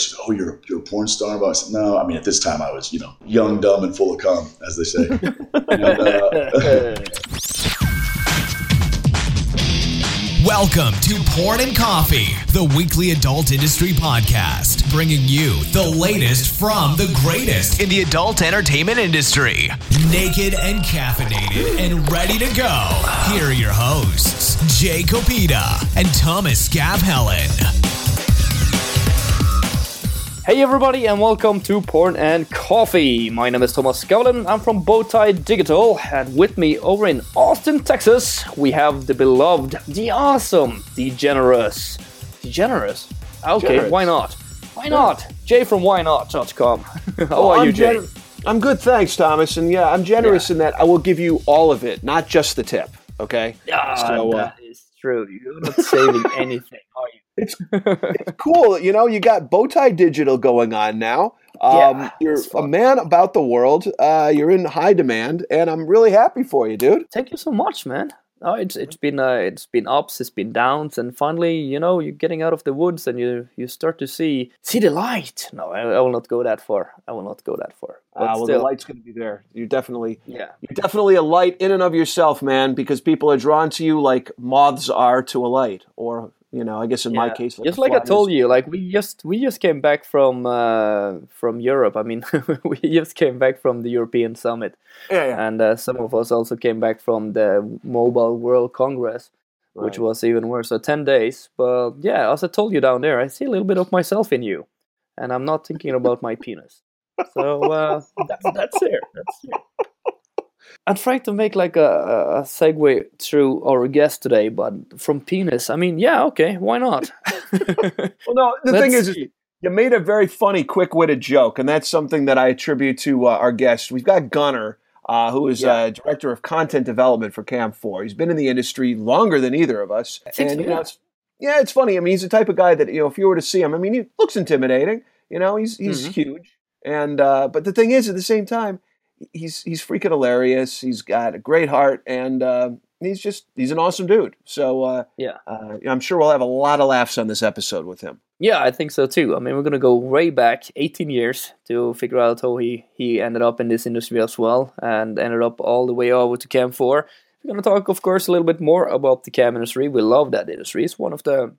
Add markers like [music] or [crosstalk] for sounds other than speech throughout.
Said, "Oh, you're you're a porn star." But I said, "No, I mean at this time I was, you know, young, dumb, and full of cum, as they say." uh, [laughs] Welcome to Porn and Coffee, the weekly adult industry podcast, bringing you the latest from the greatest in the adult entertainment industry. Naked and caffeinated and ready to go. Here are your hosts, Jay Kopita and Thomas Skavlen. Hey everybody and welcome to Porn and Coffee. My name is Thomas Skavlen. I'm from Bowtie Digital and with me over in Austin, Texas, we have the beloved, the awesome, the generous. The generous? Okay, Generous. why not? Why not? Jay from whynot.com. [laughs] How Oh, are you, I'm Jay? gen- I'm good, thanks, Thomas. And yeah, I'm generous in that I will give you all of it, not just the tip. Okay. Ah, So, uh, that is true. You're not saving [laughs] anything, are you? It's [laughs] it's cool. You know, you got Bowtie Digital going on now. Um, Yeah, you're a man about the world. Uh, you're in high demand, and I'm really happy for you, dude. Thank you so much, man. Oh, it's it's been uh, it's been ups, it's been downs, and finally, you know, you're getting out of the woods and you you start to see see the light. No, I, I will not go that far. I will not go that far. But Uh, well, still, the light's going to be there. You're definitely yeah, you're definitely a light in and of yourself, man, because people are drawn to you like moths are to a light, or you know, I guess in my yeah. case, just like I told you, like we just we just came back from uh, from Europe. I mean, [laughs] we just came back from the European Summit, Yeah, yeah. and uh, some of us also came back from the Mobile World Congress. which was even worse. So 10 days. But yeah, as I told you down there, I see a little bit of myself in you. And I'm not thinking about my penis. So uh, that's, that's there. That's there. I'm trying to make like a, a- segue through our guest today, but from penis, I mean, yeah, okay, why not? [laughs] Well, no, the Let's thing is, is you made a very funny, quick-witted joke, and that's something that I attribute to uh, our guest. We've got Gunner, uh, who is Yeah. uh, director of content development for Cam4. He's been in the industry longer than either of us. and, you know, yeah. it's, yeah, it's funny. I mean, he's the type of guy that you know, if you were to see him, I mean, he looks intimidating. You know, he's he's Mhm. huge, and uh, but the thing is, at the same time, he's he's freaking hilarious. He's got a great heart, and uh, he's just he's an awesome dude. So uh, Yeah. uh, I'm sure we'll have a lot of laughs on this episode with him. Yeah, I think so too. I mean, we're gonna go way back 18 years to figure out how he he ended up in this industry as well, and ended up all the way over to Cam 4. We're gonna talk, of course, a little bit more about the cam industry. We love that industry. It's one of the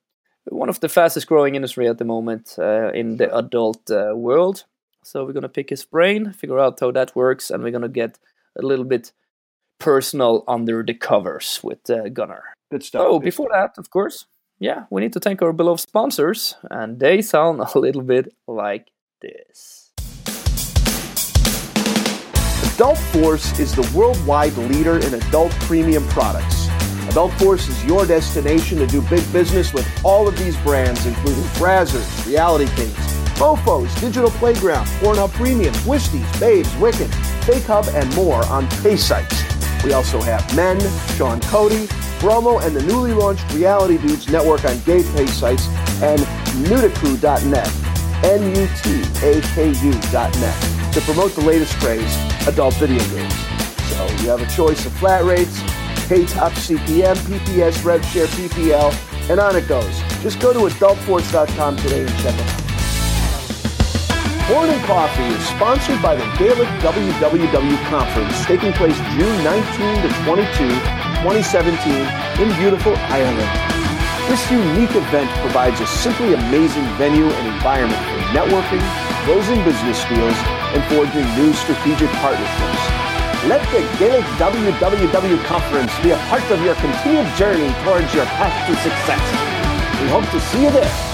one of the fastest growing industry at the moment uh, in the adult uh, world. So we're gonna pick his brain, figure out how that works, and we're gonna get a little bit personal under the covers with uh, Gunner. Good stuff. Oh, before that, of course, yeah, we need to thank our beloved sponsors, and they sound a little bit like this. Adult Force is the worldwide leader in adult premium products. Adult Force is your destination to do big business with all of these brands, including Brazzers, Reality Kings, Mofos, Digital Playground, Pornhub Premium, Twisties, Babes, Wicked, Fake Hub, and more on pay sites. We also have Men, Sean Cody, Bromo, and the newly launched Reality Dudes network on gay pay sites, and Nutaku.net, N-U-T-A-K-U.net, to promote the latest craze, adult video games. So you have a choice of flat rates, pay top CPM, PPS, RevShare, PPL, and on it goes. Just go to adultforce.com today and check it out. Porn and Coffee is sponsored by the Gaelic WWW Conference taking place June 19 to 22, 2017 in beautiful Ireland. This unique event provides a simply amazing venue and environment for networking, closing business deals, and forging new strategic partnerships. Let the Gaelic WWW Conference be a part of your continued journey towards your path to success. We hope to see you there.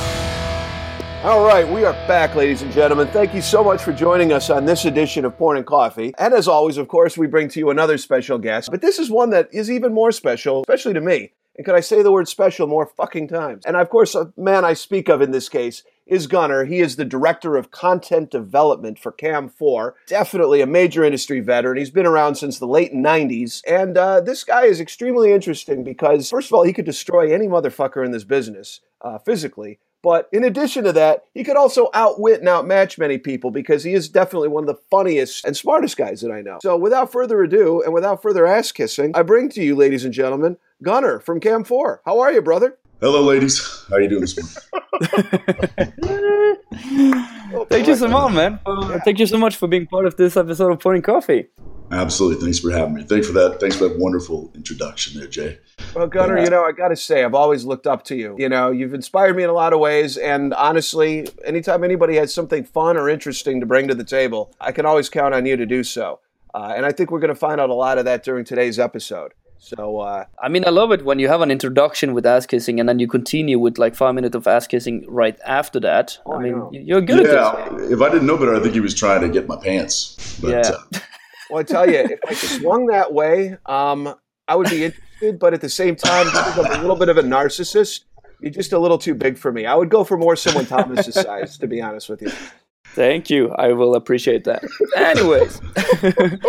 All right, we are back, ladies and gentlemen. Thank you so much for joining us on this edition of Porn and Coffee. And as always, of course, we bring to you another special guest. But this is one that is even more special, especially to me. And could I say the word special more fucking times? And of course, a man I speak of in this case is Gunner. He is the director of content development for Cam4. Definitely a major industry veteran. He's been around since the late 90s. And uh, this guy is extremely interesting because, first of all, he could destroy any motherfucker in this business uh, physically. But in addition to that, he could also outwit and outmatch many people because he is definitely one of the funniest and smartest guys that I know. So without further ado and without further ass kissing, I bring to you, ladies and gentlemen, Gunner from Cam 4. How are you, brother? Hello, ladies. How you doing this morning? [laughs] [laughs] Thank you so much, man. Uh, thank you so much for being part of this episode of Pouring Coffee. Absolutely. Thanks for having me. Thanks for that. Thanks for that wonderful introduction there, Jay. Well, Gunner, you know, I got to say, I've always looked up to you. You know, you've inspired me in a lot of ways. And honestly, anytime anybody has something fun or interesting to bring to the table, I can always count on you to do so. Uh, and I think we're going to find out a lot of that during today's episode. So, uh, I mean, I love it when you have an introduction with ass kissing and then you continue with like five minutes of ass kissing right after that. Oh, I I mean, know. you're good yeah, at this. if I didn't know better, I think he was trying to get my pants. But, Yeah. uh, [laughs] well, I tell you, if I swung that way, um, I would be interested. But at the same time, because I'm a little bit of a narcissist, you're just a little too big for me. I would go for more someone Thomas's size, to be honest with you. Thank you. I will appreciate that. Anyways,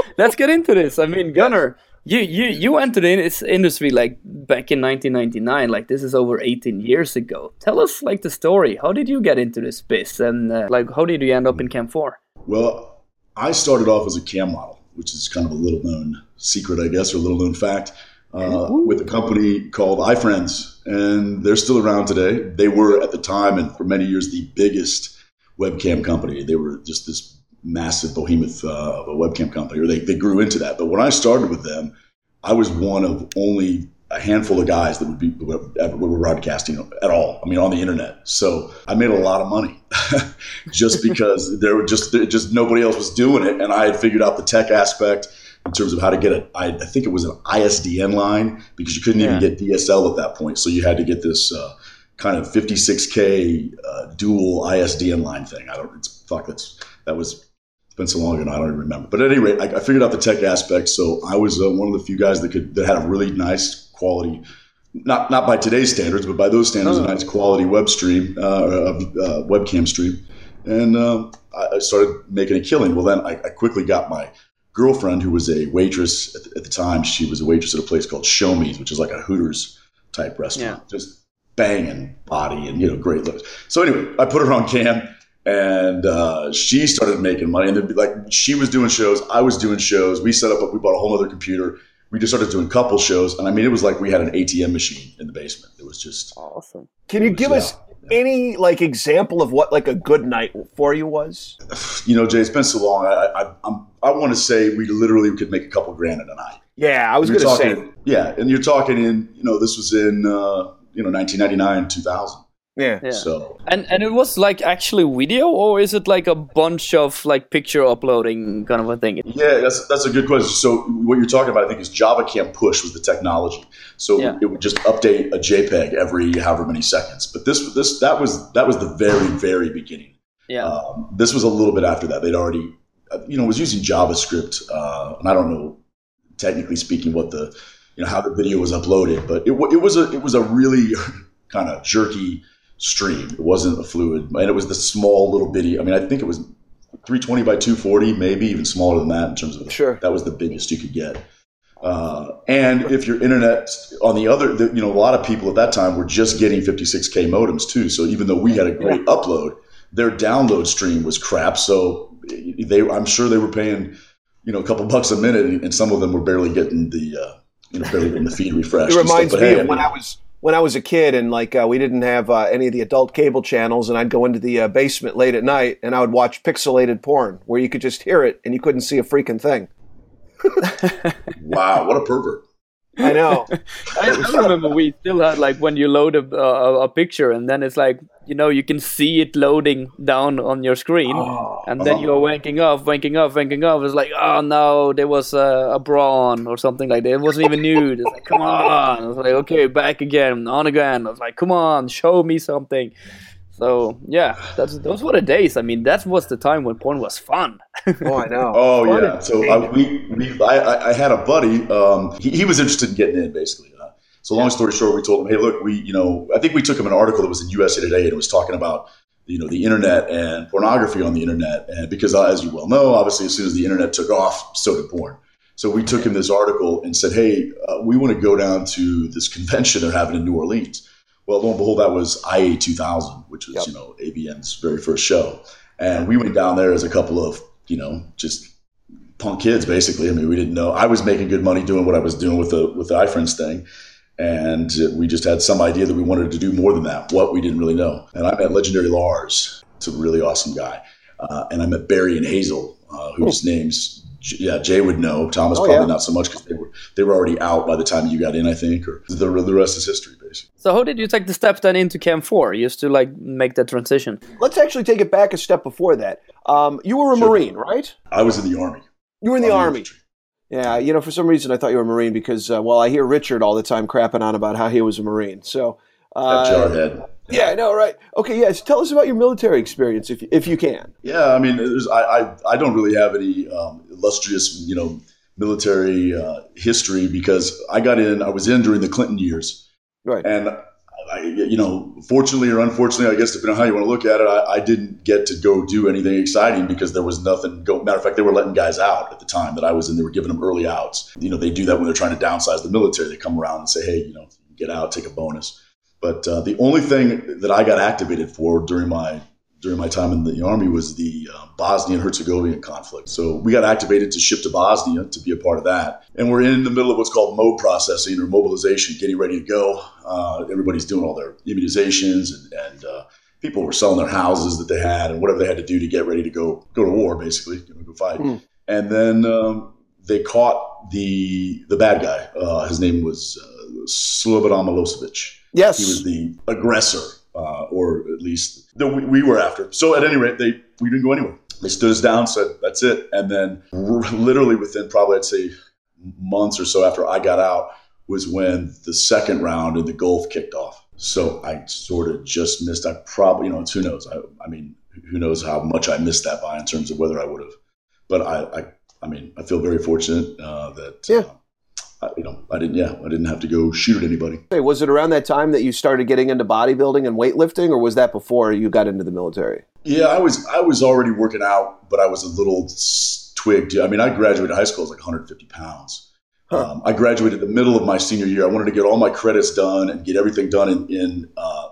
[laughs] let's get into this. I mean, Gunner, you you you entered in this industry like back in 1999. Like this is over 18 years ago. Tell us like the story. How did you get into this biz, and uh, like how did you end up in Cam 4? Well, I started off as a cam model, which is kind of a little known secret, I guess, or a little known fact, uh, with a company called iFriends. And they're still around today. They were at the time and for many years the biggest webcam company. They were just this massive behemoth uh, of a webcam company, or they, they grew into that. But when I started with them, I was one of only a handful of guys that would be were were broadcasting at all. I mean, on the internet. So I made a lot of money [laughs] just because there were just there, just nobody else was doing it, and I had figured out the tech aspect in terms of how to get it. I, I think it was an ISDN line because you couldn't even get DSL at that point, so you had to get this. Uh, Kind of 56k uh, dual ISDN line thing. I don't. It's fuck. That's that was been so long ago, I don't even remember. But at any rate, I, I figured out the tech aspect. So I was uh, one of the few guys that could that had a really nice quality, not not by today's standards, but by those standards, Oh. a nice quality web stream, uh, uh, webcam stream. And uh, I, started making a killing. Well, then I, I quickly got my girlfriend, who was a waitress at the, at the time. She was a waitress at a place called Show Me's, which is like a Hooters type restaurant. Just banging body and you know great looks. So anyway, I put her on cam and uh, she started making money. And then like she was doing shows, I was doing shows. We set up, we bought a whole other computer. We just started doing couple shows, and I mean, it was like we had an ATM machine in the basement. It was just, Awesome. Can you give us any like example of what like a good night for you was? [sighs] you know, Jay. It's been so long. I I, I'm, I want to say we literally could make a couple grand in a night. Yeah, I was going to say. yeah, and you're talking in, you know, this was in, uh, you know, 1999, 2000. Yeah. Yeah. So And and it was like actually video, or is it like a bunch of like picture uploading kind of a thing? Yeah, that's that's a good question. So what you're talking about, I think, is Java Can't Push was the technology. So Yeah. it would just update a JPEG every however many seconds. But this this that was that was the very very beginning. Yeah. Um, this was a little bit after that. They'd already, uh, you know, was using JavaScript, uh, and I don't know, technically speaking, what the, you know, how the video was uploaded, but it, wa- it was a it was a really [laughs] kind of jerky stream. It wasn't a fluid, and it was the small little bitty. I mean, I think it was 320 by 240, maybe even smaller than that in terms of Sure. that was the biggest you could get. Uh, and if your internet on the other, the, you know, a lot of people at that time were just getting 56k modems too. So even though we had a great upload, their download stream was crap. So they, I'm sure they were paying, you know, a couple bucks a minute, and some of them were barely getting the, uh, you know, barely getting the feed refreshed. It stuff. reminds But me hey, of when I was when I was a kid and like uh, we didn't have uh, any of the adult cable channels, and I'd go into the uh, basement late at night and I would watch pixelated porn where you could just hear it and you couldn't see a freaking thing. [laughs] wow, what a pervert. I know. [laughs] I, I remember we still had like when you load a, a, a picture and then it's like you know you can see it loading down on your screen Oh, and then you're wanking up, wanking up, wanking up. It's like oh no, there was a, a bra on or something like that. It wasn't even nude. It's like come on. I was like okay, back again, on again. I was like come on, show me something. So yeah, that's those were the days. I mean, that was the time when porn was fun. [laughs] oh, I know. Oh Fun yeah. So I, we, we I, I- I had a buddy. Um, he, he was interested in getting in, basically. Uh, so long story short, we told him, hey, look, we, you know, I think we took him an article that was in USA Today, and it was talking about, you know, the internet and pornography on the internet, and because uh, as you well know, obviously, as soon as the internet took off, so did porn. So we took him this article and said, hey, uh, we want to go down to this convention they're having in New Orleans. Well, lo and behold, that was IA 2000, which was, Yep. you know, ABN's very first show. And we went down there as a couple of, you know, just punk kids, basically. I mean, we didn't know. I was making good money doing what I was doing with the with the iFriends thing. And we just had some idea that we wanted to do more than that. What we didn't really know. And I met legendary Lars. It's a really awesome guy. uh, and I met Barry and Hazel, uh, whose oh. names yeah Jay would know. Thomas oh, probably yeah. not so much because they were they were already out by the time you got in, I think. Or the the rest is history. So how did you take the step then into Cam Four? Used to like make that transition. Let's actually take it back a step before that. Um, you were a sure. Marine, right? I was in the army. You were in the army. Yeah, you know, for some reason I thought you were a Marine because, uh, well, I hear Richard all the time crapping on about how he was a Marine. So, uh, jarhead. Yeah, I know, right? Okay, yes. Tell us about your military experience, if if you can. Yeah, I mean, I, I, I don't really have any um, illustrious, you know, military uh, history because I got in. I was in during the Clinton years, right? And I, you know, fortunately or unfortunately, I guess depending on how you want to look at it, I, I, didn't get to go do anything exciting because there was nothing. Go, matter of fact, they were letting guys out at the time that I was in. They were giving them early outs. You know, they do that when they're trying to downsize the military. They come around and say, "Hey, you know, get out, take a bonus." But uh, the only thing that I got activated for during my during my time in the army was the uh, Bosnian Herzegovina conflict. So we got activated to ship to Bosnia to be a part of that. And we're in the middle of what's called MO processing or mobilization, getting ready to go. Uh, everybody's doing all their immunizations and, and uh, people were selling their houses that they had and whatever they had to do to get ready to go go to war, basically, you know, go fight. Mm. And then um, they caught the the bad guy. Uh, his name was uh, Slobodan Milosevic Yes, he was the aggressor, uh, or at least the, we, we, were after. So at any rate, they we didn't go anywhere. They stood us down, said that's it, and then literally within probably I'd say months or so after I got out was when the second round in the Gulf kicked off. So I sort of just missed. I probably you know who knows. I, I mean who knows how much I missed that by in terms of whether I would have. But I, I, I mean, I feel very fortunate uh, that yeah. Uh, I, you know, I didn't. Yeah, I didn't have to go shoot at anybody. Hey, was it around that time that you started getting into bodybuilding and weightlifting, or was that before you got into the military? Yeah, I was. I was already working out, but I was a little twigged. I mean, I graduated high school as like 150 pounds. Huh. Um, I graduated the middle of my senior year. I wanted to get all my credits done and get everything done in, in uh,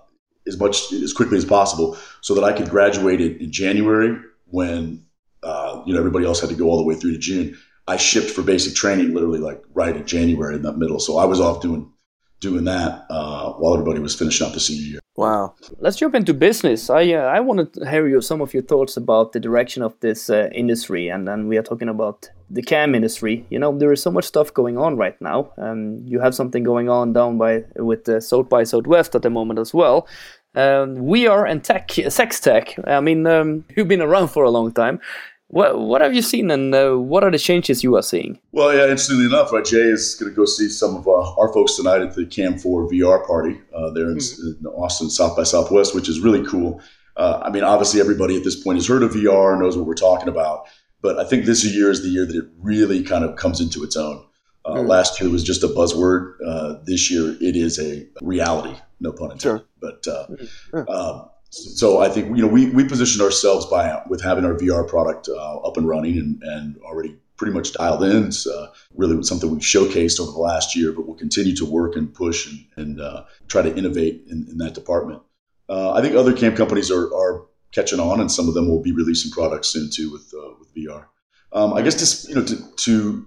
as much as quickly as possible, so that I could graduate in January when uh, you know everybody else had to go all the way through to June. I shipped for basic training literally like right in January in that middle. So I was off doing doing that uh, while everybody was finishing up the senior year. Wow. Let's jump into business. I uh, I wanted to hear you some of your thoughts about the direction of this uh, industry, and then we are talking about the cam industry. You know, there is so much stuff going on right now. Um, you have something going on down by with the South by Southwest at the moment as well. Um, are in tech, sex tech. I mean, um, you've been around for a long time. What what have you seen, and uh, what are the changes you are seeing? Well, yeah, interestingly enough, uh, Jay is going to go see some of uh, our folks tonight at the Cam Four VR party uh, there in, mm-hmm. in, Austin, South by Southwest, which is really cool. Uh, I mean, obviously, everybody at this point has heard of VR, knows what we're talking about, but I think this year is the year that it really kind of comes into its own. Mm-hmm. Last year was just a buzzword. this year, it is a reality. No pun intended. Sure. But mm-hmm. um, so I think you know we we positioned ourselves by with having our VR product uh, up and running and, and already pretty much dialed in. It's uh, really something we've showcased over the last year, but we'll continue to work and push and, and uh, try to innovate in, in that department. Uh, I think other cam companies are, are catching on, and some of them will be releasing products soon too with uh, with VR. Um, I guess just you know to, to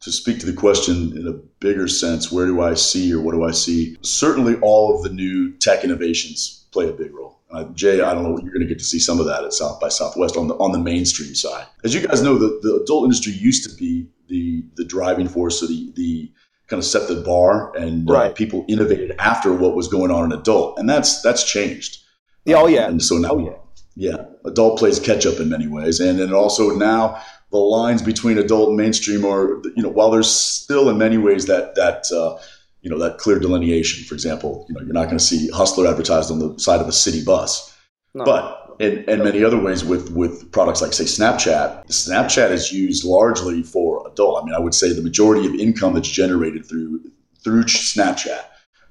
to speak to the question in a bigger sense, where do I see or what do I see? Certainly, all of the new tech innovations play a big role. Uh, Jay, I don't know. What you're going to get to see some of that at South by Southwest on the on the mainstream side. As you guys know, the, the adult industry used to be the the driving force, so the the kind of set the bar, and uh, right. uh, people innovated after what was going on in adult, and that's that's changed. Yeah, oh yeah. and so now, oh, yeah. yeah, adult plays catch up in many ways, and then also now the lines between adult and mainstream are, you know, while there's still in many ways that that uh, you know that clear delineation. For example, you know you're not going to see Hustler advertised on the side of a city bus, no. but in, in many other ways with with products like say Snapchat, Snapchat is used largely for adult. I mean, I would say the majority of income that's generated through through Snapchat.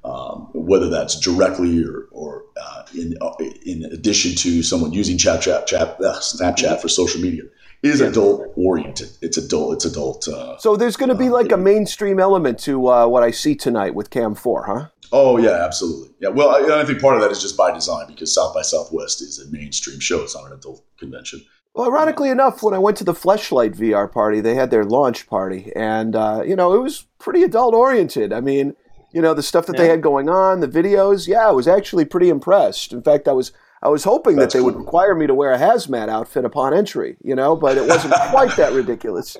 Um, whether that's directly or, or uh, in uh, in addition to someone using chat, chat, chat, uh, Snapchat for social media, is adult oriented. It's adult. It's adult. Uh, so there's going to be uh, like a mainstream element to uh, what I see tonight with Cam Four, huh? Oh yeah, absolutely. Yeah. Well, I, I, think part of that is just by design because South by Southwest is a mainstream show. It's not an adult convention. Well, ironically enough, when I went to the Fleshlight VR party, they had their launch party, and uh, you know it was pretty adult oriented. I mean, you know the stuff that yeah. they had going on, the videos. Yeah, I was actually pretty impressed. In fact, I was I was hoping That's that they cool. would require me to wear a hazmat outfit upon entry, you know, but it wasn't quite that ridiculous.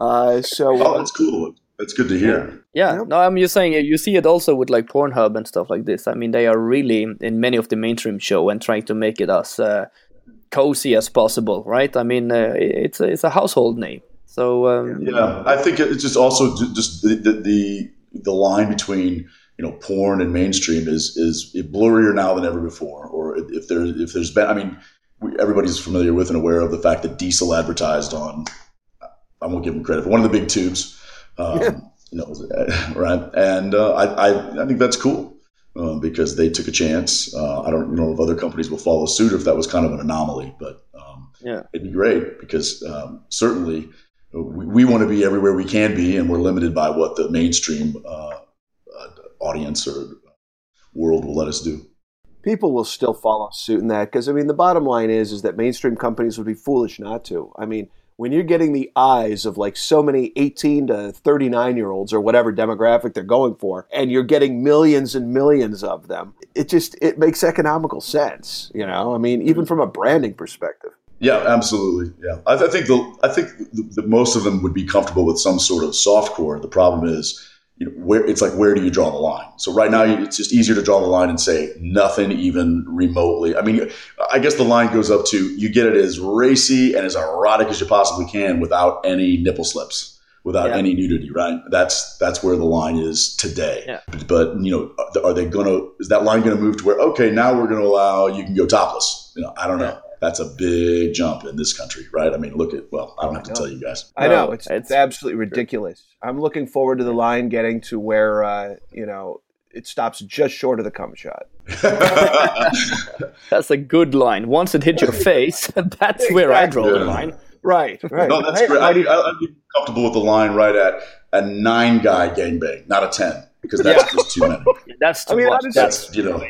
Uh, so, oh, that's cool. That's good to hear. Yeah, yeah, no, I'm just saying you see it also with like Pornhub and stuff like this. I mean, they are really in many of the mainstream show and trying to make it as uh, cozy as possible, right? I mean, uh, it's a, it's a household name. So um, yeah, I think it's just also just the, the, the the line between you know porn and mainstream is is blurrier now than ever before. Or if there if there's been, I mean, we, everybody's familiar with and aware of the fact that Diesel advertised on. I won't give him credit for one of the big tubes. Um, yeah. You know, right? And uh, I, I I think that's cool. Uh, because they took a chance. Uh, I don't know if other companies will follow suit or if that was kind of an anomaly, but um, yeah, it'd be great because um, certainly we, we want to be everywhere we can be, and we're limited by what the mainstream uh, audience or world will let us do. People will still follow suit in that because I mean the bottom line is is that mainstream companies would be foolish not to. I mean when you're getting the eyes of like so many 18 to 39 year olds or whatever demographic they're going for and you're getting millions and millions of them it just it makes economical sense you know i mean even from a branding perspective yeah, absolutely. Yeah, I, th- I think the I think the, the, most of them would be comfortable with some sort of soft core. The problem is, you know, where it's like where do you draw the line? So right now, it's just easier to draw the line and say nothing even remotely. I mean, I guess the line goes up to you get it as racy and as erotic as you possibly can without any nipple slips without yeah. any nudity, right? That's that's where the line is today. Yeah. But, but, you know, are they going to? Is that line going to move to where okay, now we're going to allow you can go topless? You know, I don't know that's a big jump in this country, right? I mean, look at well, I don't have to tell you guys. I know it's, it's absolutely ridiculous. I'm looking forward to the line getting to where uh, you know it stops just short of the cum shot. [laughs] that's a good line. Once it hits your face, [laughs] that's exactly. where I draw yeah. the line. Right, right. No, that's great. I'd, I'd, be comfortable with the line right at a nine guy gangbang, not a ten, because that's yeah. just too many. [laughs] That's too I mean, much. That's you know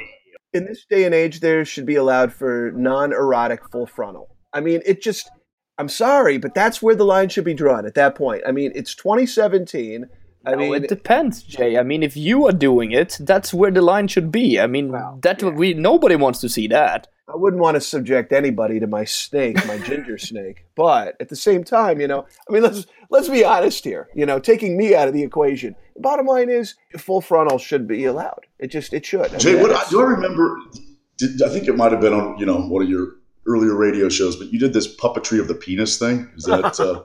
in this day and age, there should be allowed for non-erotic full frontal. I mean, it just. I'm sorry, but that's where the line should be drawn at that point. I mean, it's 2017. I no, mean, it depends, Jay. I mean, if you are doing it, that's where the line should be. I mean, well, that yeah. we nobody wants to see that. I wouldn't want to subject anybody to my snake, my ginger [laughs] snake. But at the same time, you know, I mean, let's let's be honest here. You know, taking me out of the equation. Bottom line is, full frontal should be allowed. It just it should. I Jay, mean, what I, do I remember? Did, I think it might have been on you know one of your earlier radio shows, but you did this puppetry of the penis thing. Is that uh,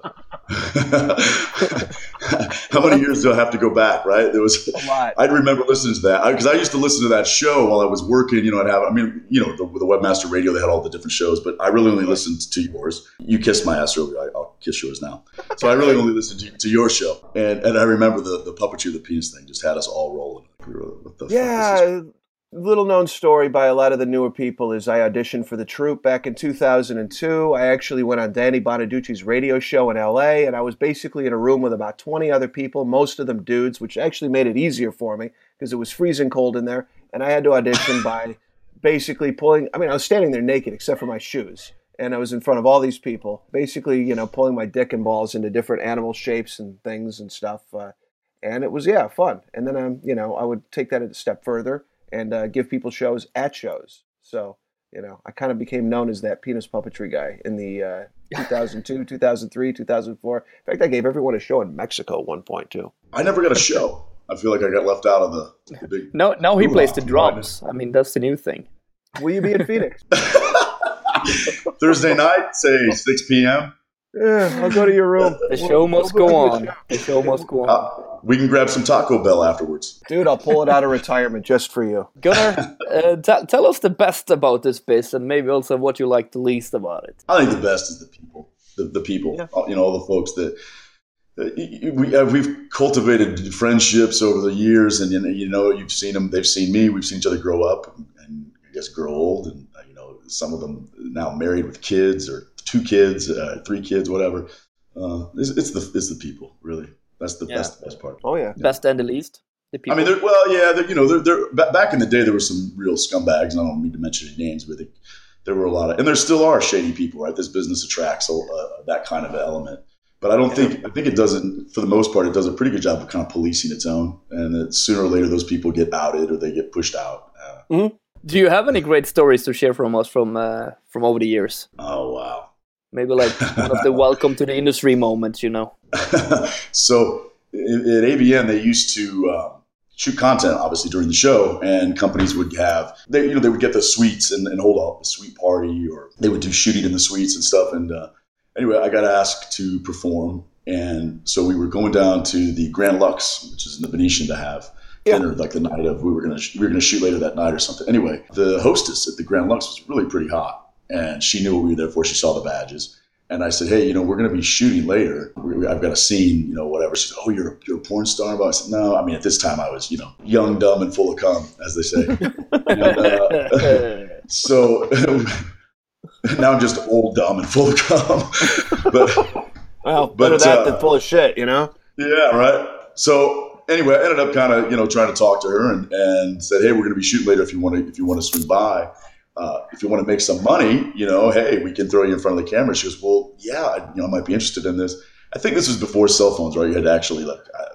[laughs] how many years do I have to go back? Right, there was a lot. I'd remember listening to that because I, I, used to listen to that show while I was working. You know, I'd have. I mean, you know, the, the Webmaster Radio they had all the different shows, but I really only listened to yours. You kissed my ass earlier. I, will kiss yours now. So I really only listened to, to, your show, and and I remember the the puppetry of the penis thing just had us all rolling. yeah, little known story by a lot of the newer people is I auditioned for the troupe back in 2002. I actually went on Danny Bonaduce's radio show in LA, and I was basically in a room with about 20 other people, most of them dudes, which actually made it easier for me because it was freezing cold in there. And I had to audition by basically pulling, I mean, I was standing there naked except for my shoes. And I was in front of all these people, basically, you know, pulling my dick and balls into different animal shapes and things and stuff. Uh, and it was, yeah, fun. And then, um, you know, I would take that a step further and uh, give people shows at shows. So, you know, I kind of became known as that penis puppetry guy in the uh, [laughs] 2002, 2003, 2004. In fact, I gave everyone a show in Mexico at one point, too. I never got a show. I feel like I got left out of the, the big. [laughs] No, now he plays the drums. I mean, that's the new thing. Will you be in [laughs] Phoenix? Thursday night, say 6 p.m. Yeah, I'll go to your room. The show must go on. The show must go on. Uh, we can grab some Taco Bell afterwards. Dude, I'll pull it out of retirement just for you. Gunner, uh, t- tell us the best about this biz and maybe also what you like the least about it. I think the best is the people. The, the people. Yeah. You know, all the folks that. Uh, we, uh, we've cultivated friendships over the years, and you know, you've seen them, they've seen me, we've seen each other grow up and, and I guess grow old, and uh, you know, some of them now married with kids or two kids, uh, three kids, whatever. Uh, it's, it's, the it's the people, really. That's the, yeah. that's the best part. Oh yeah, best and the least. The I mean, well, yeah, you know, they're, they're, back in the day there were some real scumbags, and I don't mean to mention any names, but they, there were a lot of, and there still are shady people, right? This business attracts uh, that kind of element. But I don't yeah. think I think it doesn't. For the most part, it does a pretty good job of kind of policing its own, and that sooner or later those people get outed or they get pushed out. Uh, mm-hmm Do you have any great stories to share from us from uh, from over the years? Oh wow. Maybe like one of the welcome to the industry moments, you know. [laughs] so at ABN, they used to uh, shoot content, obviously during the show, and companies would have they you know they would get the suites and, and hold up a suite party, or they would do shooting in the suites and stuff. And uh, anyway, I got asked to perform, and so we were going down to the Grand Lux, which is in the Venetian, to have yeah. dinner like the night of we were gonna we were gonna shoot later that night or something. Anyway, the hostess at the Grand Lux was really pretty hot and she knew what we were there for. She saw the badges. And I said, hey, you know, we're going to be shooting later. I've got a scene, you know, whatever. She said, oh, you're, you're a porn star? I said, no, I mean, at this time I was, you know, young, dumb, and full of cum, as they say. [laughs] and, uh, [laughs] so [laughs] now I'm just old, dumb, and full of cum. but, well, better but, that uh, than full of shit, you know? Yeah, right. So anyway, I ended up kind of, you know, trying to talk to her and, and said, hey, we're going to be shooting later if you want to, if you want to swing by uh, if you want to make some money, you know, hey, we can throw you in front of the camera. She goes, well, yeah, you know, I might be interested in this. I think this was before cell phones, right? You had to actually like, I,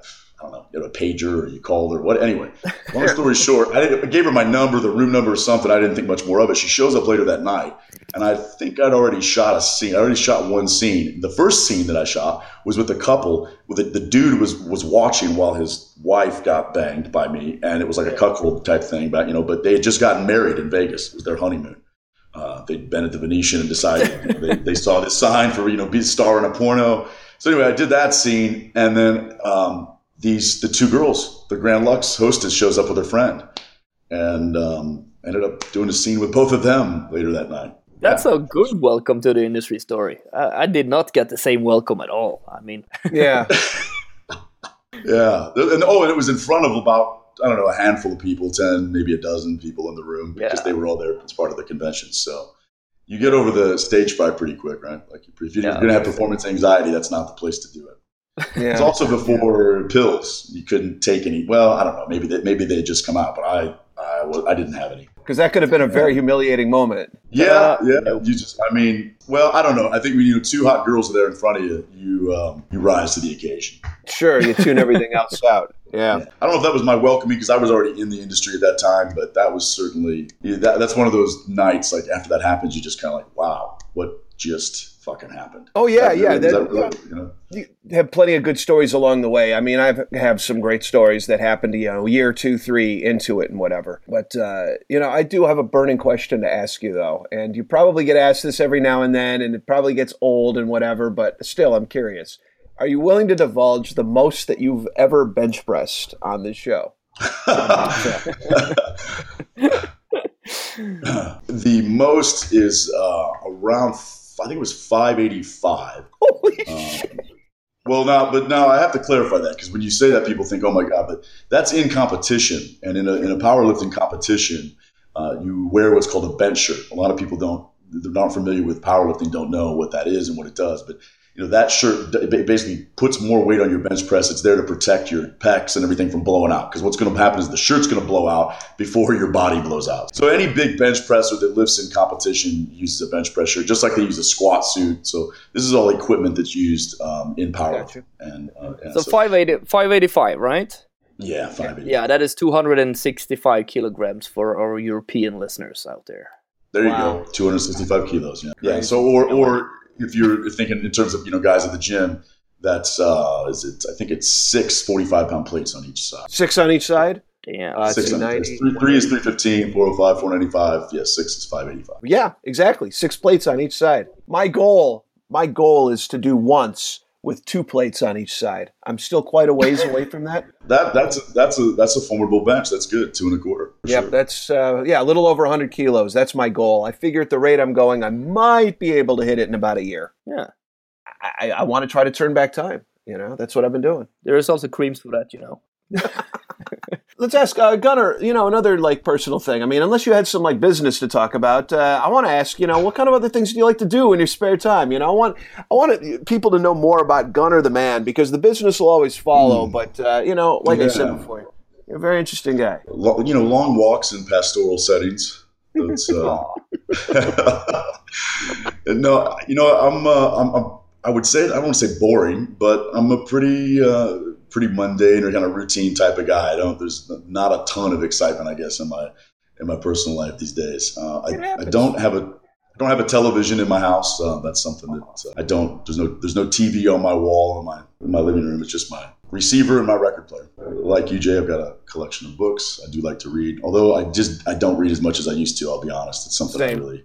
I don't know, you had a pager or you called or what. Anyway, long story short, I, I, gave her my number, the room number or something. I didn't think much more of it. She shows up later that night, and I think I'd already shot a scene. I already shot one scene. The first scene that I shot was with a couple. With the, the dude was was watching while his wife got banged by me, and it was like a cuckold type thing. But you know, but they had just gotten married in Vegas. It was their honeymoon. Uh, they'd been at the Venetian and decided you know, they, they saw this sign for you know be a star in a porno. So anyway, I did that scene, and then um, these the two girls, the Grand Lux hostess shows up with her friend, and um, ended up doing a scene with both of them later that night. That's yeah. a good welcome to the industry story. I, I, did not get the same welcome at all. I mean, [laughs] yeah, yeah, and oh, and it was in front of about I don't know a handful of people, ten, maybe a dozen people in the room because yeah. they were all there as part of the convention. So you get over the stage fright pretty quick, right? Like if you're, yeah. you're gonna have performance anxiety, that's not the place to do it. Yeah. It's also before pills. You couldn't take any. Well, I don't know. Maybe they, maybe they just come out, but I I, I didn't have any. Because that could have been a very humiliating moment. Yeah, uh, yeah. You just, I mean, well, I don't know. I think when you know two hot girls are there in front of you, you um, you rise to the occasion. Sure, you tune everything else [laughs] out. Yeah. yeah. I don't know if that was my welcoming because I was already in the industry at that time, but that was certainly that, that's one of those nights. Like after that happens, you just kind of like, wow, what just fucking happened. Oh yeah, that, yeah. That, that really, you, know? you, have plenty of good stories along the way. I mean, I have some great stories that happened, you know, year two, three into it and whatever. But uh, you know, I do have a burning question to ask you though, and you probably get asked this every now and then, and it probably gets old and whatever. But still, I'm curious. Are you willing to divulge the most that you've ever bench pressed on this show? [laughs] [laughs] the most is uh, around I think it was 585. Holy um, shit. Well, now, but now I have to clarify that because when you say that, people think, "Oh my god!" But that's in competition, and in a, in a powerlifting competition, uh, you wear what's called a bench shirt. A lot of people don't, they're not familiar with powerlifting, don't know what that is and what it does. But you know that shirt basically puts more weight on your bench press. It's there to protect your pecs and everything from blowing out. Because what's going to happen is the shirt's going to blow out before your body blows out. So any big bench presser that lifts in competition uses a bench press shirt, just like they use a squat suit. So this is all equipment that's used um, in power. And, uh, and, so, so 580, 585, right? Yeah, 585. Yeah, that is 265 kilograms for our European listeners out there. There wow. you go, 265 kilos. Yeah, yeah. So or or if you're thinking in terms of you know guys at the gym, that's uh, is it? I think it's six 45 pound plates on each side. Six on each side. Damn. Uh, six three, three is 315, 405, 495. Yeah, six is 585. Yeah, exactly. Six plates on each side. My goal, my goal is to do once with two plates on each side. I'm still quite a ways away from that. [laughs] that that's a, that's a that's a formidable bench. That's good, two and a quarter. Yep, sure. that's uh, yeah, a little over 100 kilos. That's my goal. I figure at the rate I'm going, I might be able to hit it in about a year. Yeah, I, I want to try to turn back time. You know, that's what I've been doing. There is also creams for that, you know. [laughs] Let's ask uh, Gunner. You know, another like personal thing. I mean, unless you had some like business to talk about, uh, I want to ask. You know, what kind of other things do you like to do in your spare time? You know, I want I want people to know more about Gunner the man because the business will always follow. Mm. But uh, you know, like yeah. I said before, you're a very interesting guy. You know, long walks in pastoral settings. Uh, [laughs] [laughs] no, you know, I'm, uh, I'm, I'm, i would say I don't want to say boring, but I'm a pretty uh, pretty mundane or kind of routine type of guy. I don't. There's not a ton of excitement, I guess, in my in my personal life these days. Uh, I, I, don't have a I don't have a television in my house. Uh, that's something that uh, I don't. There's no there's no TV on my wall in my in my living room. It's just my receiver and my record player. Like you, Jay, I've got a collection of books. I do like to read, although I just I don't read as much as I used to. I'll be honest. It's something Same. I really.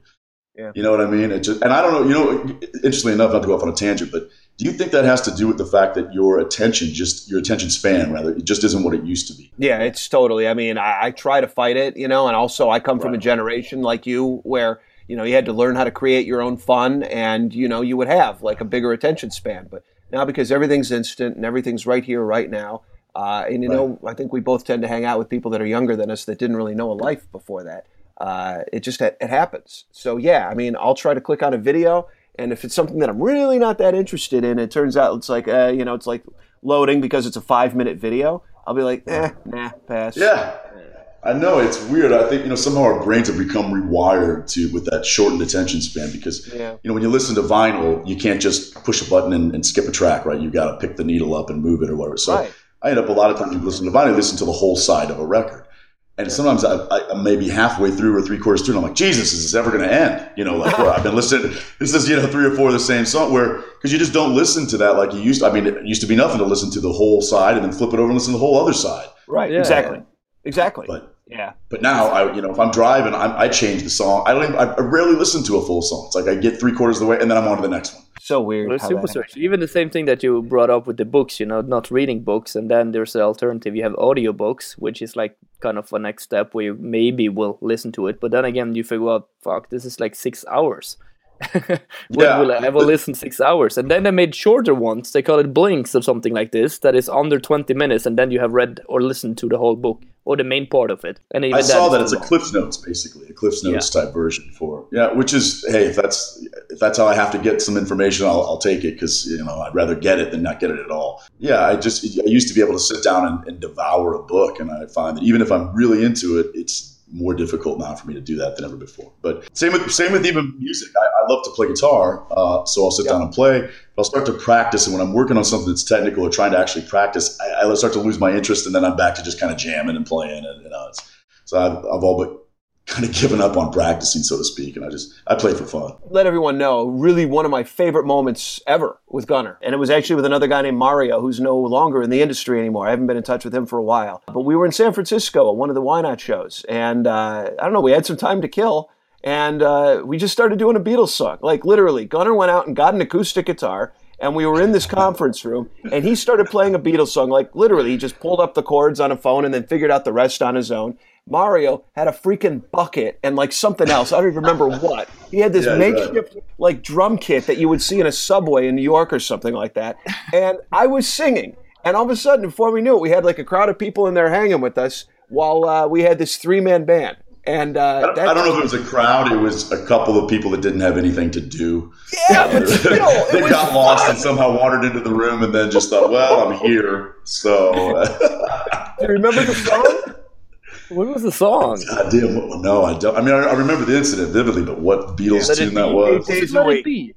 Yeah. You know what I mean? It just, and I don't know. You know, interestingly enough, not to go off on a tangent, but do you think that has to do with the fact that your attention, just your attention span, rather, it just isn't what it used to be? Yeah, it's totally. I mean, I, I try to fight it, you know, and also I come right. from a generation like you where you know you had to learn how to create your own fun, and you know you would have like a bigger attention span. But now because everything's instant and everything's right here, right now, uh, and you right. know, I think we both tend to hang out with people that are younger than us that didn't really know a life before that. Uh, it just it happens. So yeah, I mean, I'll try to click on a video and if it's something that I'm really not that interested in, it turns out it's like, uh, you know, it's like loading because it's a five minute video. I'll be like, eh, nah, pass. Yeah. I know it's weird. I think you know somehow our brains have become rewired to with that shortened attention span because yeah. you know when you listen to vinyl, you can't just push a button and, and skip a track, right? You got to pick the needle up and move it or whatever. So right. I end up a lot of times you listen to vinyl, listen to the whole side of a record. And sometimes I, I, am maybe halfway through or three quarters through, and I'm like, Jesus, is this ever going to end? You know, like where I've been listening. This is you know three or four of the same song. Where because you just don't listen to that like you used. to. I mean, it used to be nothing to listen to the whole side and then flip it over and listen to the whole other side. Right. Yeah. Exactly. Exactly. But yeah. But now I, you know, if I'm driving, I'm, i change the song. I don't. Even, I rarely listen to a full song. It's like I get three quarters of the way, and then I'm on to the next one so weird. Well, super strange. Even the same thing that you brought up with the books, you know, not reading books, and then there's the alternative. You have audiobooks, which is like kind of a next step where you maybe will listen to it, but then again, you figure out, fuck, this is like six hours. [laughs] when yeah. will I ever listen six hours? And then they made shorter ones. They call it blinks or something like this. That is under twenty minutes, and then you have read or listened to the whole book or the main part of it. And I saw that it's a Cliff Notes, basically a Cliff Notes yeah. type version for yeah. Which is hey, if that's if that's how I have to get some information, I'll, I'll take it because you know I'd rather get it than not get it at all. Yeah, I just I used to be able to sit down and, and devour a book, and I find that even if I'm really into it, it's more difficult now for me to do that than ever before. But same with same with even music. I, I love to play guitar, uh, so I'll sit down and play. But I'll start to practice, and when I'm working on something that's technical or trying to actually practice, I, I start to lose my interest, and then I'm back to just kind of jamming and playing. And you know, so I've, I've all but kind of given up on practicing, so to speak, and I just I play for fun. Let everyone know, really one of my favorite moments ever with Gunner. and it was actually with another guy named Mario, who's no longer in the industry anymore. I haven't been in touch with him for a while, but we were in San Francisco at one of the Why Not shows, and uh, I don't know, we had some time to kill. And uh, we just started doing a Beatles song. Like literally, Gunner went out and got an acoustic guitar, and we were in this conference room and he started playing a Beatles song like literally he just pulled up the chords on a phone and then figured out the rest on his own Mario had a freaking bucket and like something else. I don't even remember [laughs] what. He had this yeah, makeshift like drum kit that you would see in a subway in New York or something like that. And I was singing. And all of a sudden, before we knew it, we had like a crowd of people in there hanging with us while uh, we had this three man band. And uh, I, don't, I, don't, know if it was a crowd. It was a couple of people that didn't have anything to do. Yeah, but [laughs] still, they got fun. lost and somehow wandered into the room and then just thought, "Well, I'm here." So, [laughs] do you remember the song? What was the song? God damn, no, I don't. I mean, I, I remember the incident vividly, but what Beatles yeah, tune that was? Eight days a week.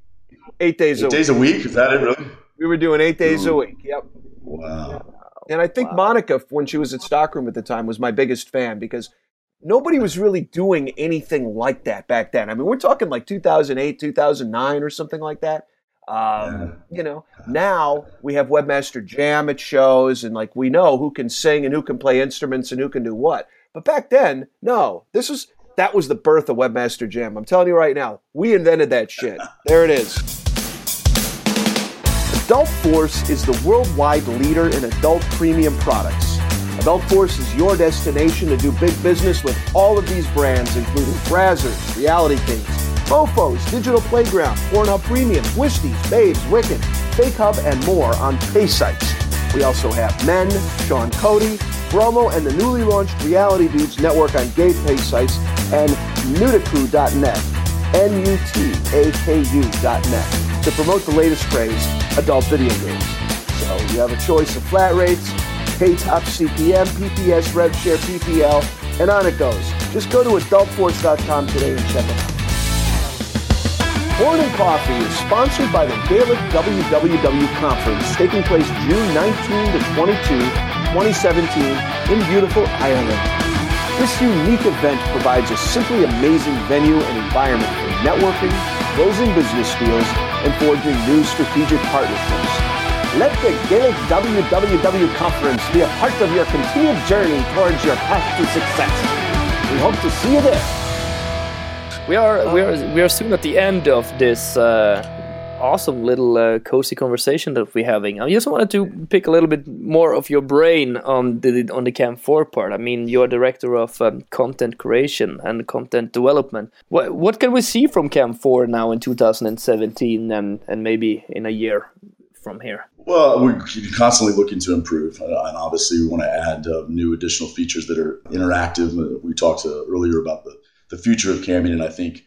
Eight days. Eight a days week. a week. Is that it? Really? We were doing eight days Ooh. a week. Yep. Wow. And I think wow. Monica, when she was at Stockroom at the time, was my biggest fan because nobody was really doing anything like that back then. I mean, we're talking like 2008, 2009, or something like that. Um, you know, now we have Webmaster Jam at shows, and like we know who can sing and who can play instruments and who can do what. But back then, no, this was that was the birth of Webmaster Jam. I'm telling you right now, we invented that shit. [laughs] There it is. Adult Force is the worldwide leader in adult premium products. Adult Force is your destination to do big business with all of these brands, including Brazzers, Reality Kings, Mofos, Digital Playground, Pornhub Premium, Twisties, Babes, Wicked, Fake Hub, and more on pay sites. We also have Men, Sean Cody, Bromo, and the newly launched Reality Dudes network on gay pay sites and Nutaku.net, N-U-T-A-K-U.net, to promote the latest craze, adult video games. So you have a choice of flat rates, pay top CPM, PPS, RevShare, PPL, and on it goes. Just go to adultforce.com today and check it out. Porn and Coffee is sponsored by the Gaelic WWW Conference taking place June 19 to 22, 2017 in beautiful Ireland. This unique event provides a simply amazing venue and environment for networking, closing business deals, and forging new strategic partnerships. Let the Gaelic WWW Conference be a part of your continued journey towards your path to success. We hope to see you there. We are we are we are soon at the end of this uh, awesome little uh, cozy conversation that we're having. I just wanted to pick a little bit more of your brain on the on the Cam Four part. I mean, you're director of um, content creation and content development. What what can we see from Cam Four now in 2017 and and maybe in a year from here? Well, we're constantly looking to improve, uh, and obviously we want to add uh, new additional features that are interactive. Uh, we talked uh, earlier about the, the future of camming, and I think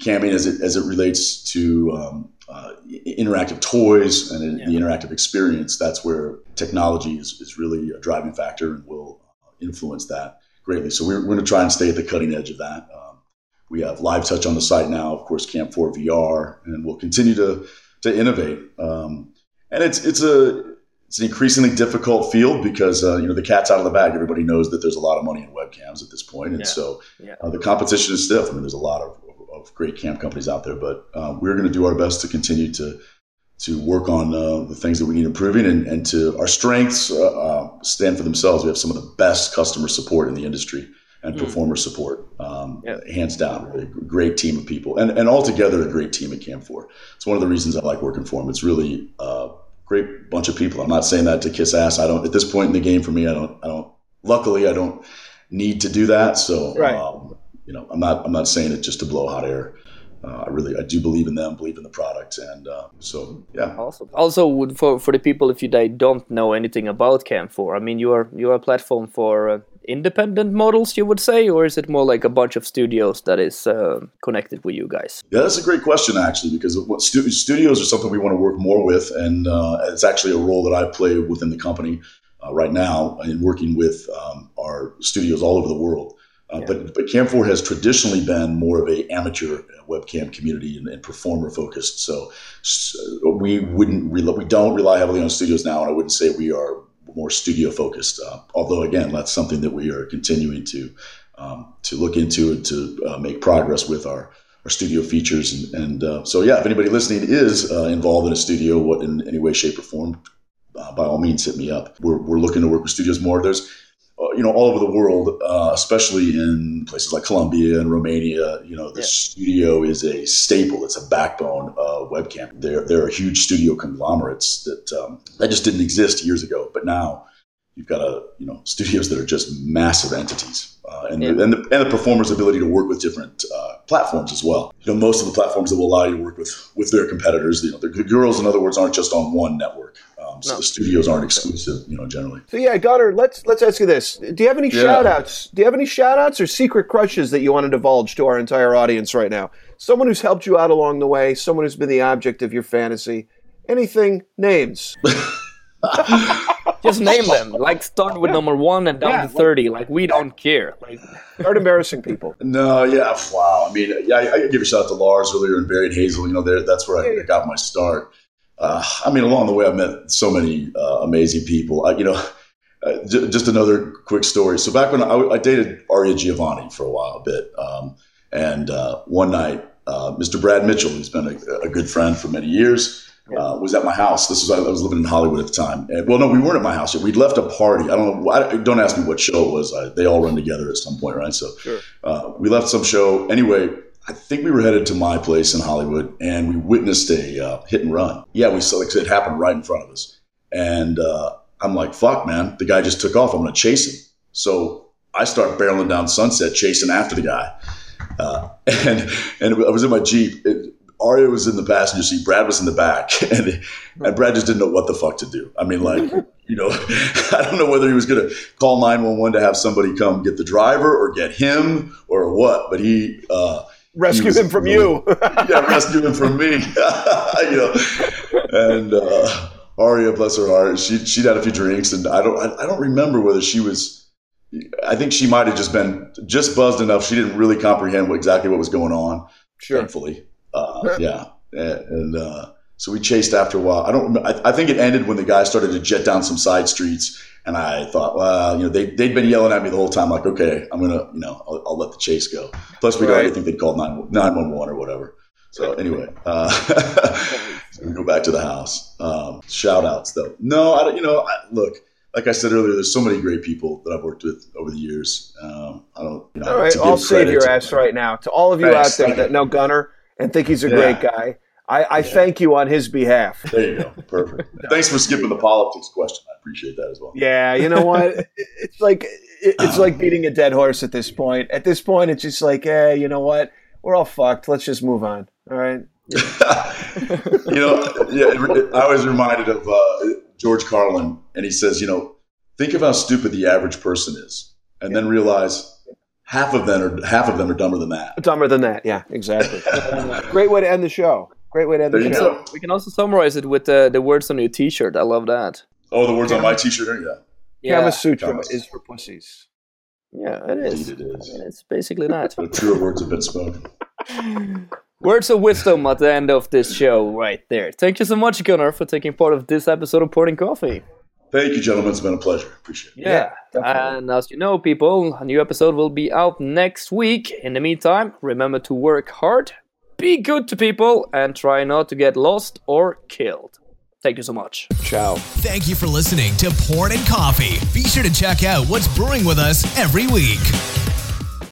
camming as it as it relates to um, uh, interactive toys and yeah. the interactive experience, that's where technology is, is really a driving factor and will influence that greatly. So we're, we're going to try and stay at the cutting edge of that. Um, we have live touch on the site now, of course, Cam4 VR, and we'll continue to to innovate. Um, and it's it's a it's an increasingly difficult field because uh, you know the cat's out of the bag. Everybody knows that there's a lot of money in webcams at this point, and yeah. so yeah. Uh, the competition is stiff. I mean, there's a lot of of great cam companies out there, but uh, we're going to do our best to continue to to work on uh, the things that we need improving and, and to our strengths uh, uh, stand for themselves. We have some of the best customer support in the industry and mm. performer support, um, yeah. hands down. A great team of people, and and altogether a great team at Cam Four. It's one of the reasons I like working for them. It's really uh, great bunch of people. I'm not saying that to kiss ass. I don't at this point in the game for me. I don't. I don't. Luckily, I don't need to do that. So right. Um, you know, I'm not I'm not saying it just to blow hot air. Uh, I really I do believe in them, believe in the product, and uh, so yeah. Awesome. Also, for for the people if you they don't know anything about Cam4, I mean, you are you are a platform for uh, independent models, you would say, or is it more like a bunch of studios that is uh, connected with you guys? Yeah, that's a great question actually, because what stu- studios are something we want to work more with, and uh, it's actually a role that I play within the company uh, right now in working with um, our studios all over the world. Uh, yeah. But but Cam4 has traditionally been more of a amateur webcam community and, and performer focused. So, so, we wouldn't re- we don't rely heavily on studios now, and I wouldn't say we are more studio focused. Uh, although again, that's something that we are continuing to um, to look into and to uh, make progress with our our studio features. And, and uh, so yeah, if anybody listening is uh, involved in a studio, what in any way, shape, or form, uh, by all means, hit me up. We're, we're looking to work with studios more. There's you know, all over the world, uh, especially in places like Colombia and Romania, you know, the yeah. studio is a staple. It's a backbone of webcam. There, there are huge studio conglomerates that um, that just didn't exist years ago, but now you've got a you know studios that are just massive entities, uh, and, yeah. the, and, the, and the performer's ability to work with different uh, platforms as well. You know, most of the platforms that will allow you to work with with their competitors, you know, the girls, in other words, aren't just on one network. Um, so no. the studios aren't exclusive, you know, generally. So yeah, Gunner, let's let's ask you this: Do you have any yeah. shout outs? Do you have any shout outs or secret crushes that you want to divulge to our entire audience right now? Someone who's helped you out along the way, someone who's been the object of your fantasy. Anything? Names. [laughs] Just name them. Like start with number one and down yeah, to thirty. Like, like we don't care. Like start embarrassing people. No, yeah, wow. I mean, yeah, I, I give a shout out to Lars earlier and Barry and Hazel. You know, there that's where I, I got my start uh, I mean, along the way, I met so many uh, amazing people. I, you know, uh, j- just another quick story. So back when I, I, dated Aria Giovanni for a while, a bit, um, and uh, one night, uh, Mr. Brad Mitchell, who's been a, a good friend for many years, uh, was at my house. This was I was living in Hollywood at the time. And, well, no, we weren't at my house yet. We'd left a party. I don't know. I, don't ask me what show it was. I, they all run together at some point, right? So sure. we left some show. Anyway, I think we were headed to my place in Hollywood, and we witnessed a uh, hit and run. Yeah, we saw like, it happened right in front of us, and uh, I'm like, "Fuck, man! The guy just took off. I'm going to chase him." So I start barreling down Sunset, chasing after the guy, uh, [laughs] and and I was in my Jeep. It, Aria was in the passenger seat. Brad was in the back, [laughs] and and Brad just didn't know what the fuck to do. I mean, like, [laughs] you know, I don't know whether he was going to call nine one one to have somebody come get the driver or get him or what, but he. Uh, rescue him from you. [laughs] yeah, rescue him from me. [laughs] you know, and uh, Aria, bless her heart, she she'd had a few drinks, and I don't I, I don't remember whether she was. I think she might have just been just buzzed enough. She didn't really comprehend what, exactly what was going on. Sure. Thankfully, uh, yeah, and, and uh, So we chased after a while. I don't. I, I think it ended when the guy started to jet down some side streets, and I thought, well, you know, they they'd been yelling at me the whole time. Like, okay, I'm gonna, you know, I'll, I'll let the chase go. Plus, we'd Right. already think they'd called nine one one or whatever. So anyway, uh, so [laughs] we go back to the house. Um, shout outs though. No, I don't. You know, I, look. Like I said earlier, there's so many great people that I've worked with over the years. Um, I don't. You know, All right, to I'll save your to- ass right now. To all of you Thanks, out there that know Gunner and think he's a Yeah. great guy, I, I thank you on his behalf. There you go. Perfect. [laughs] Thanks for skipping the politics question. I appreciate that as well. Yeah, you know what? [laughs] It's like it's like beating a dead horse at this point. At this point, it's just like, hey, you know what? We're all fucked. Let's just move on. All right. [laughs] you know, yeah, I was reminded of uh, George Carlin, and he says, you know, think of how stupid the average person is, and then realize half of them are half of them are dumber than that. Dumber than that. Yeah, exactly. Great way to end the show. Great way to end the There you show. go. We can also summarize it with the the words on your T-shirt. I love that. Oh, the words on my T-shirt. Yeah, Yeah, Kama Sutra Kama- is for pussies. yeah, it is. Indeed it is. I mean, it's basically that. the truer words have been spoken. [laughs] Words of wisdom at the end of this show, right there. Thank you so much, Gunner, for taking part of this episode of Porn and Coffee. Thank you, gentlemen. It's been a pleasure. Appreciate it. Yeah. definitely. and as you know, people, a new episode will be out next week. In the meantime, remember to work hard, be good to people, and try not to get lost or killed. Thank you so much. Ciao. Thank you for listening to Porn and Coffee. Be sure to check out what's brewing with us every week.